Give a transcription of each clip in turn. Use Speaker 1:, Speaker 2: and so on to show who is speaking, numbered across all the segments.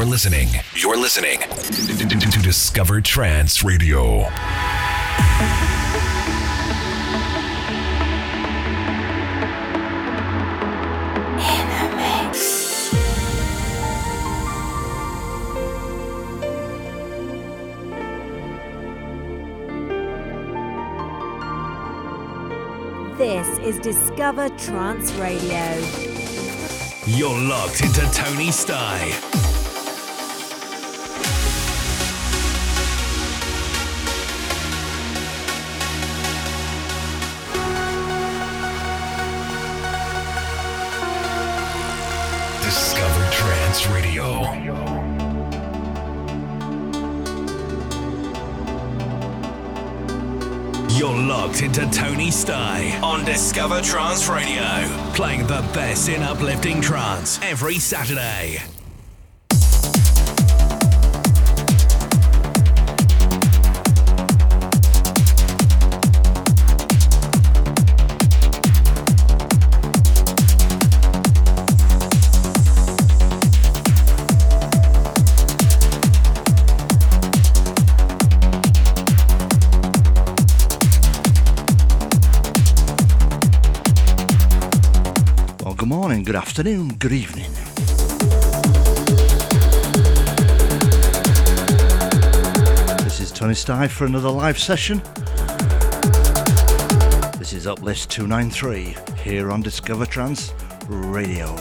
Speaker 1: You're listening. You're listening to Discover Trance Radio.
Speaker 2: This is Discover Trance Radio.
Speaker 1: You're locked into Tony Sty. Radio. You're locked into Tony Sty on Discover Trance Radio, playing the best in uplifting trance every Saturday.
Speaker 3: Good afternoon, good evening. This is Tony Sty for another live session. This is upLIFTS 293 here on Discover Trance Radio.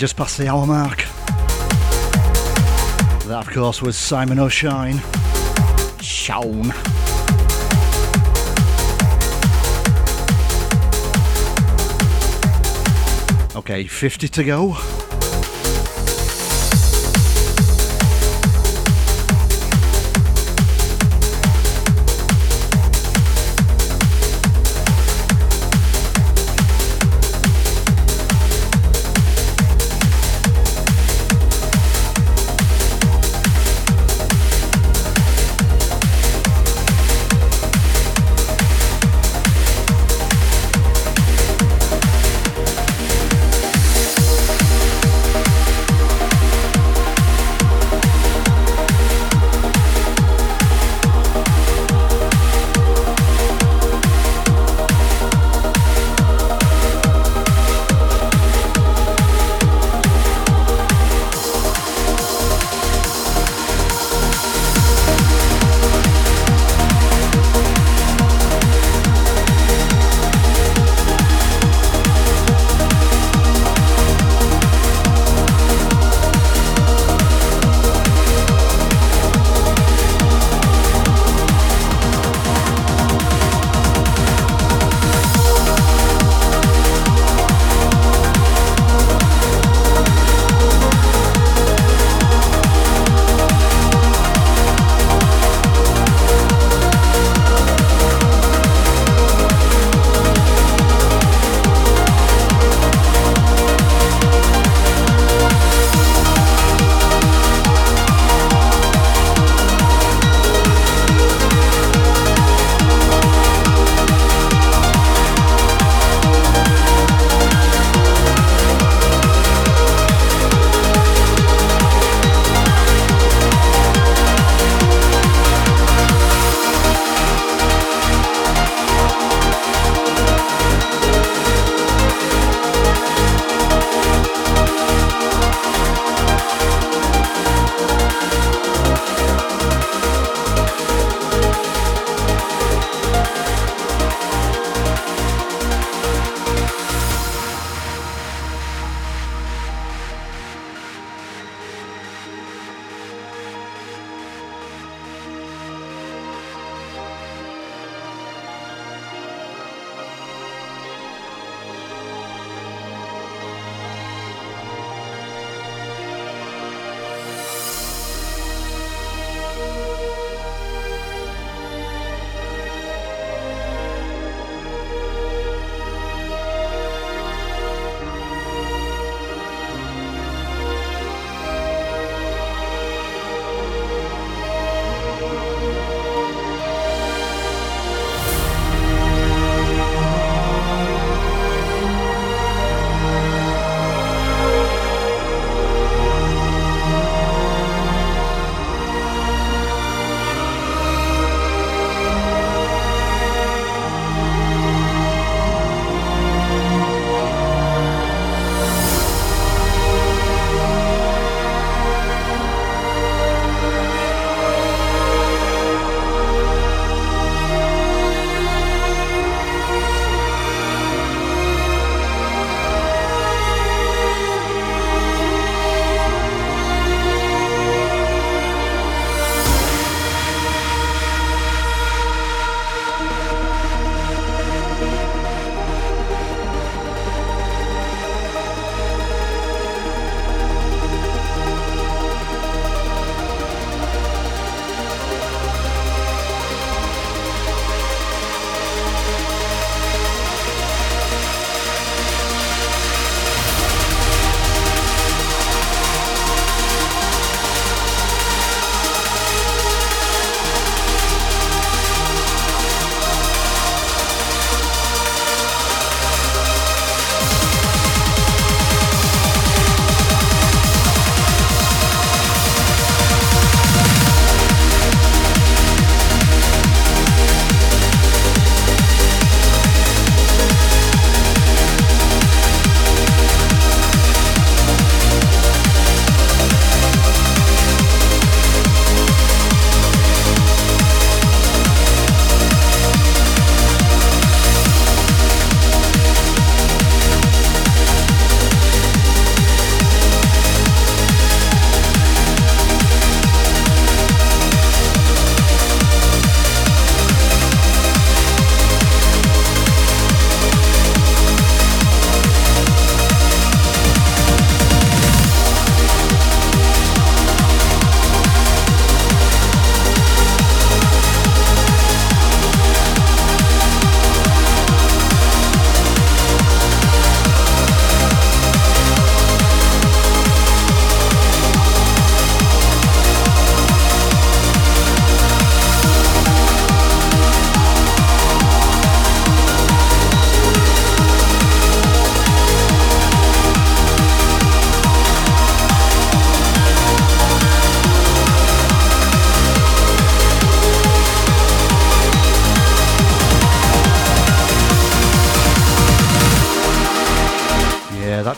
Speaker 4: Just
Speaker 5: past the hour mark. That, of course, was Simon O'Shine. Shaun. Okay, 50 to go.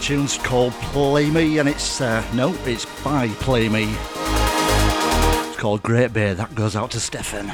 Speaker 5: tune's called Playme, and it's, uh, no, it's by Playme. It's called Great Bay. that goes out to Stefan.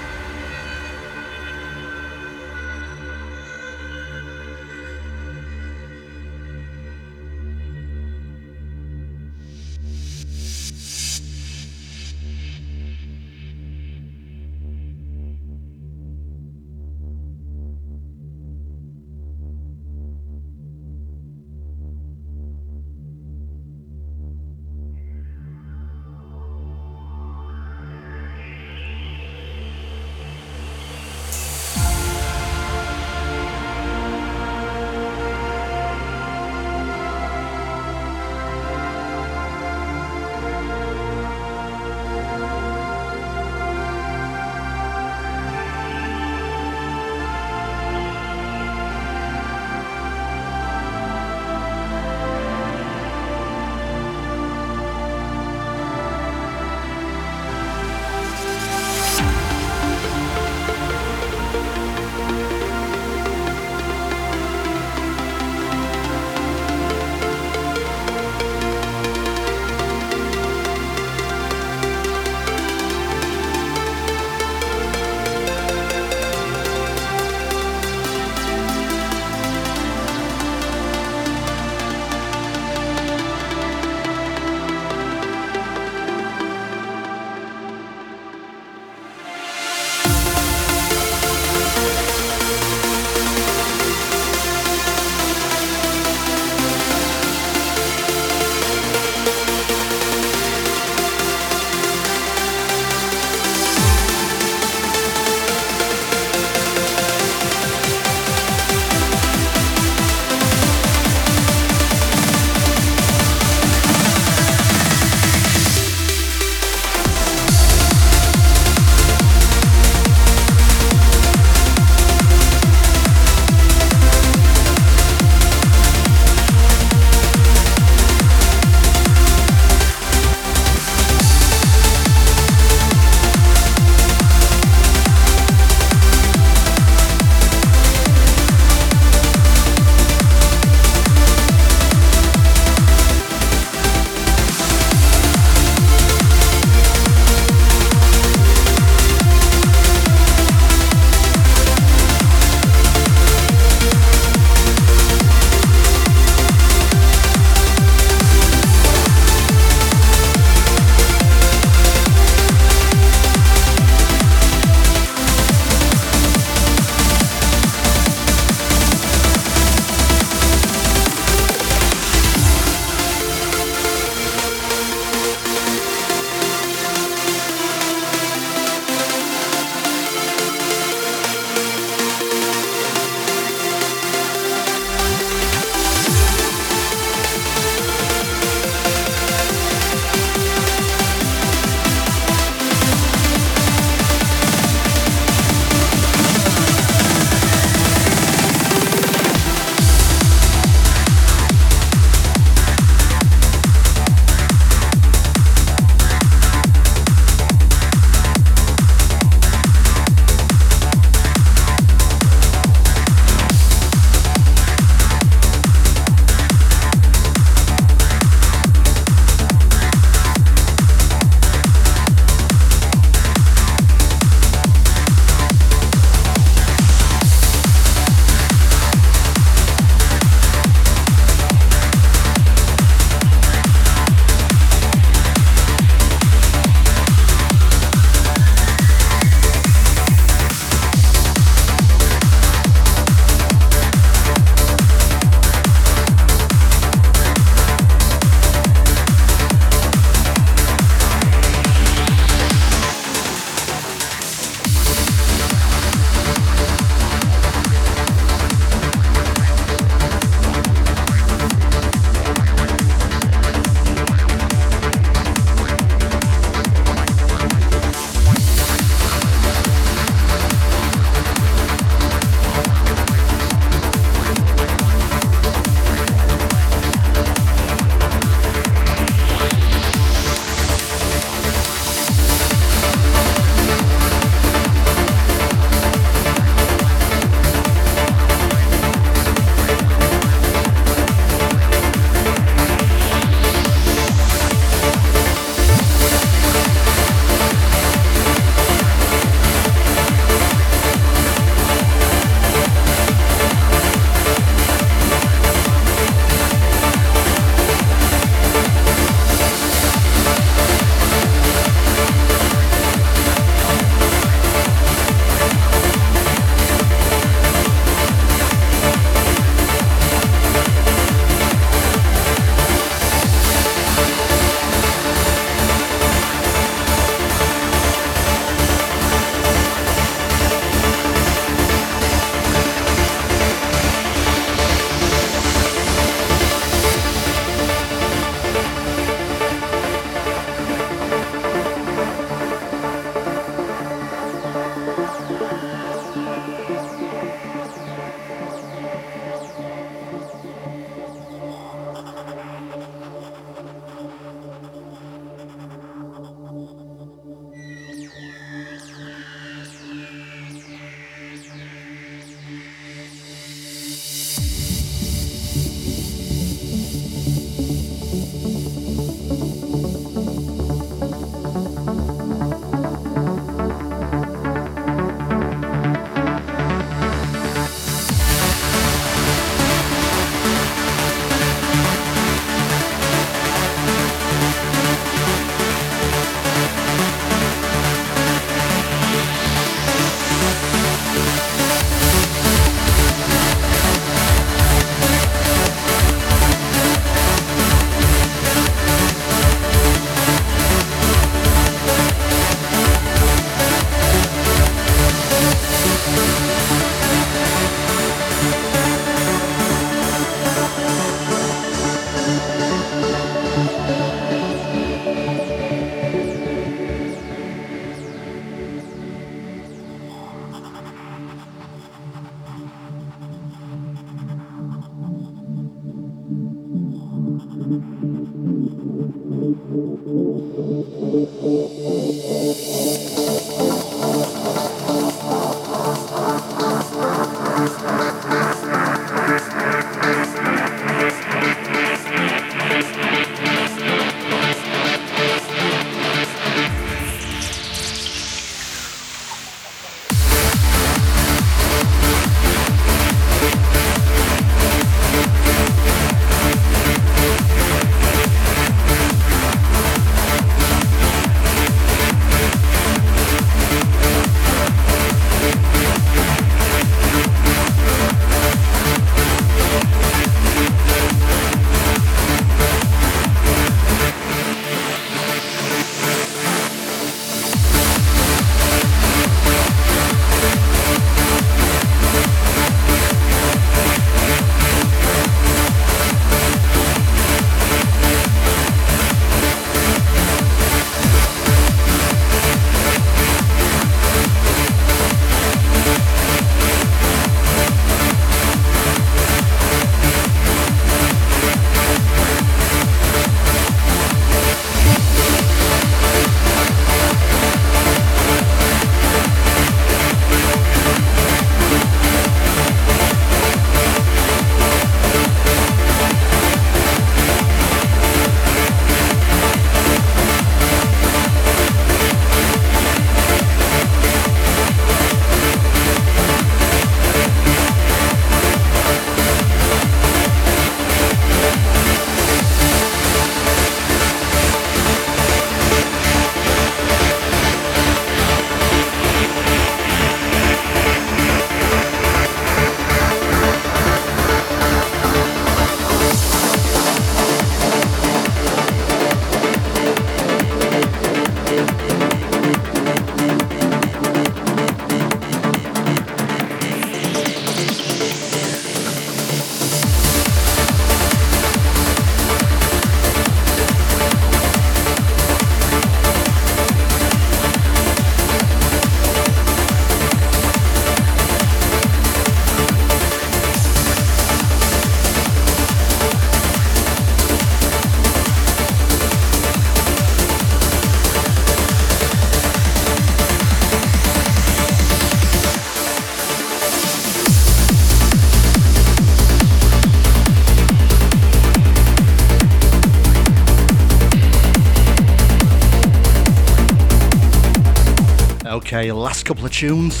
Speaker 5: Okay, last couple of tunes.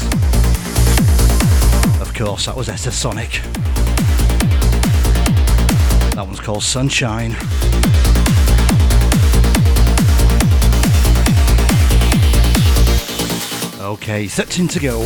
Speaker 5: Of course, that was Etasonic. That one's called Sunshine. Okay, 13 to go.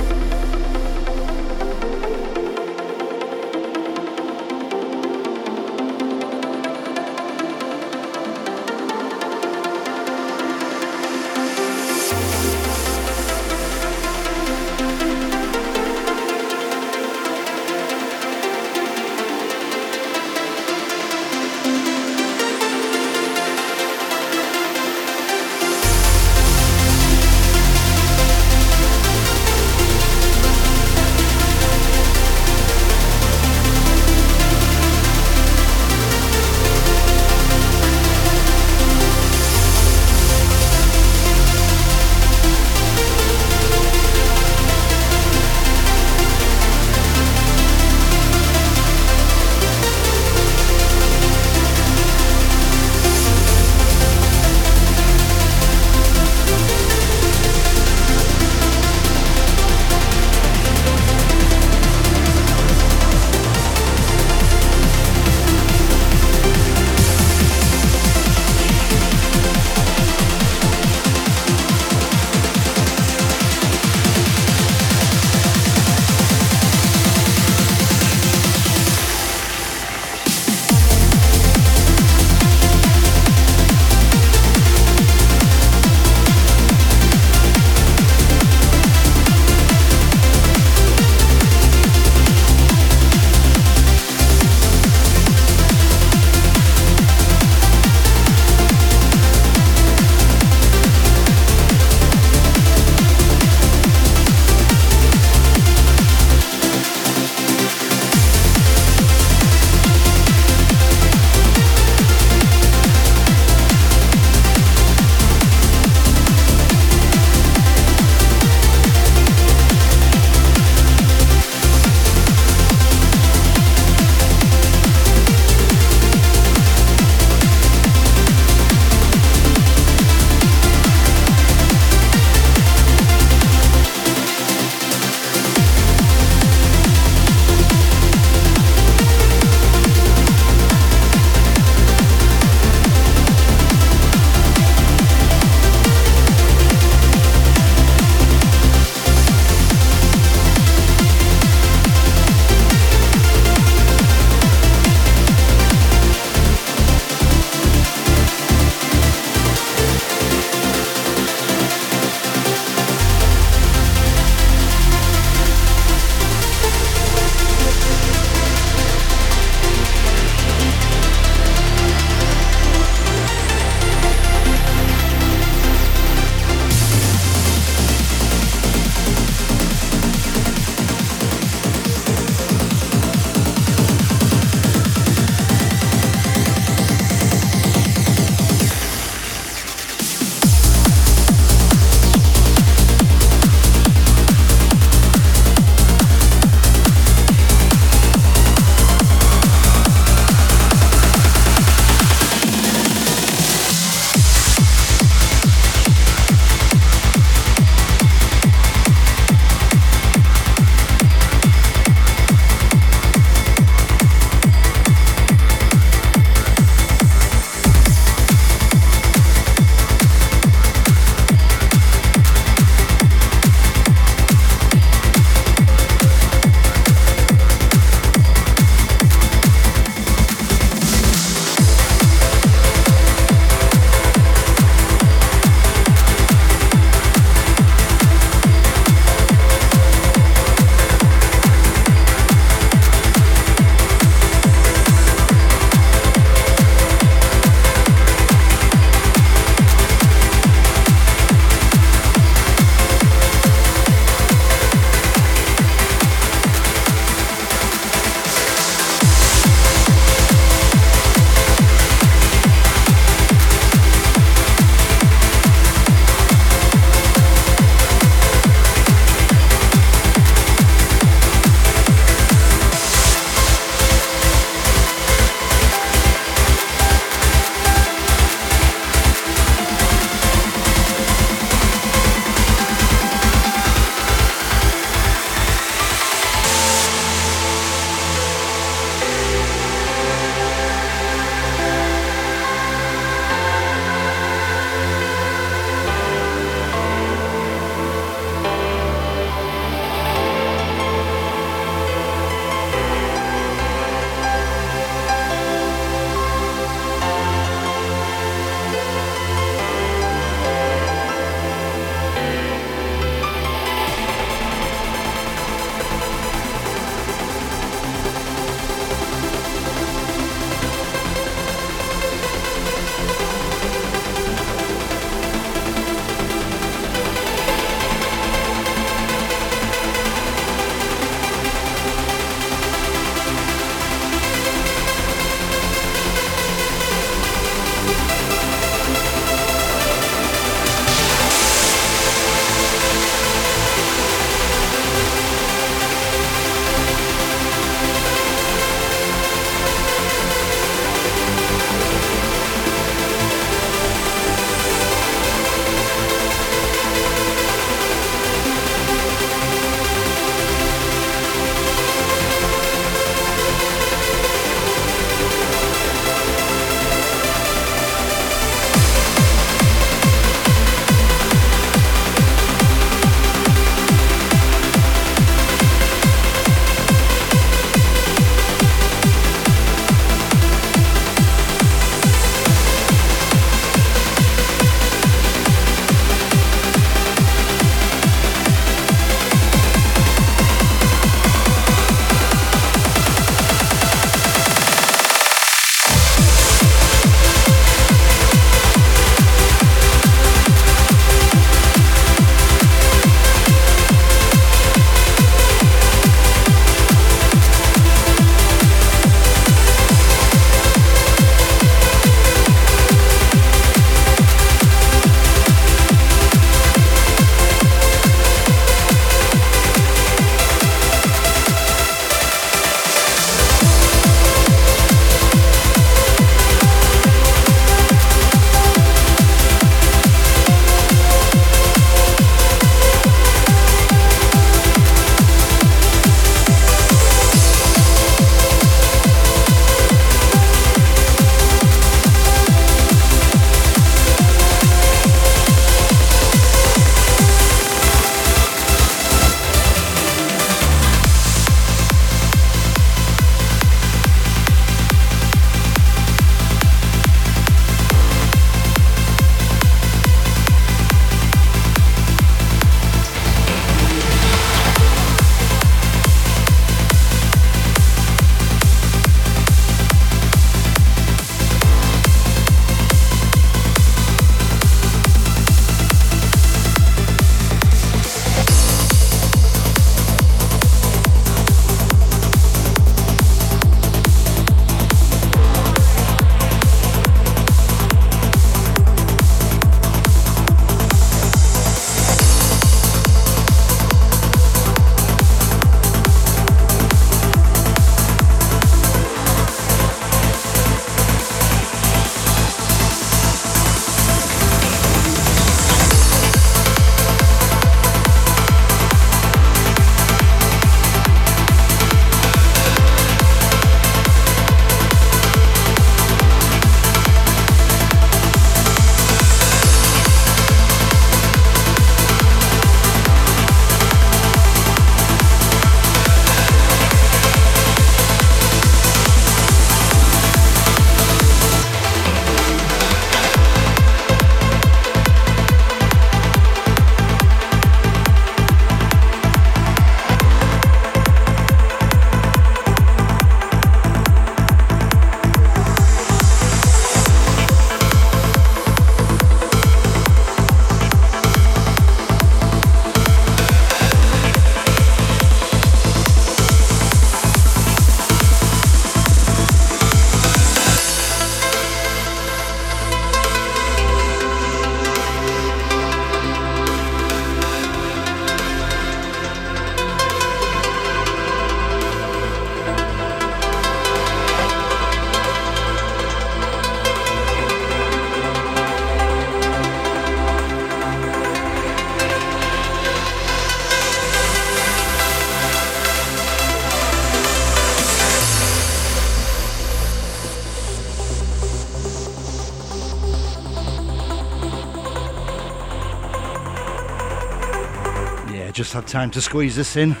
Speaker 5: Just had time to squeeze this in. Gonna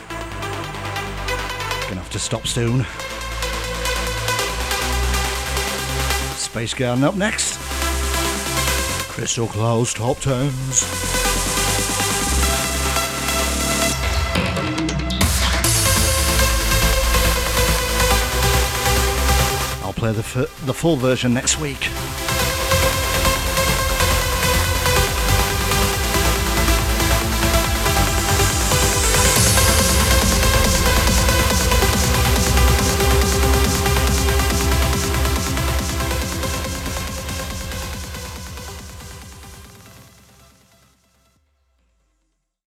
Speaker 5: have to stop soon. Space Garden up next. Crystal Clouds Top. I'll play the, f- the full version next week.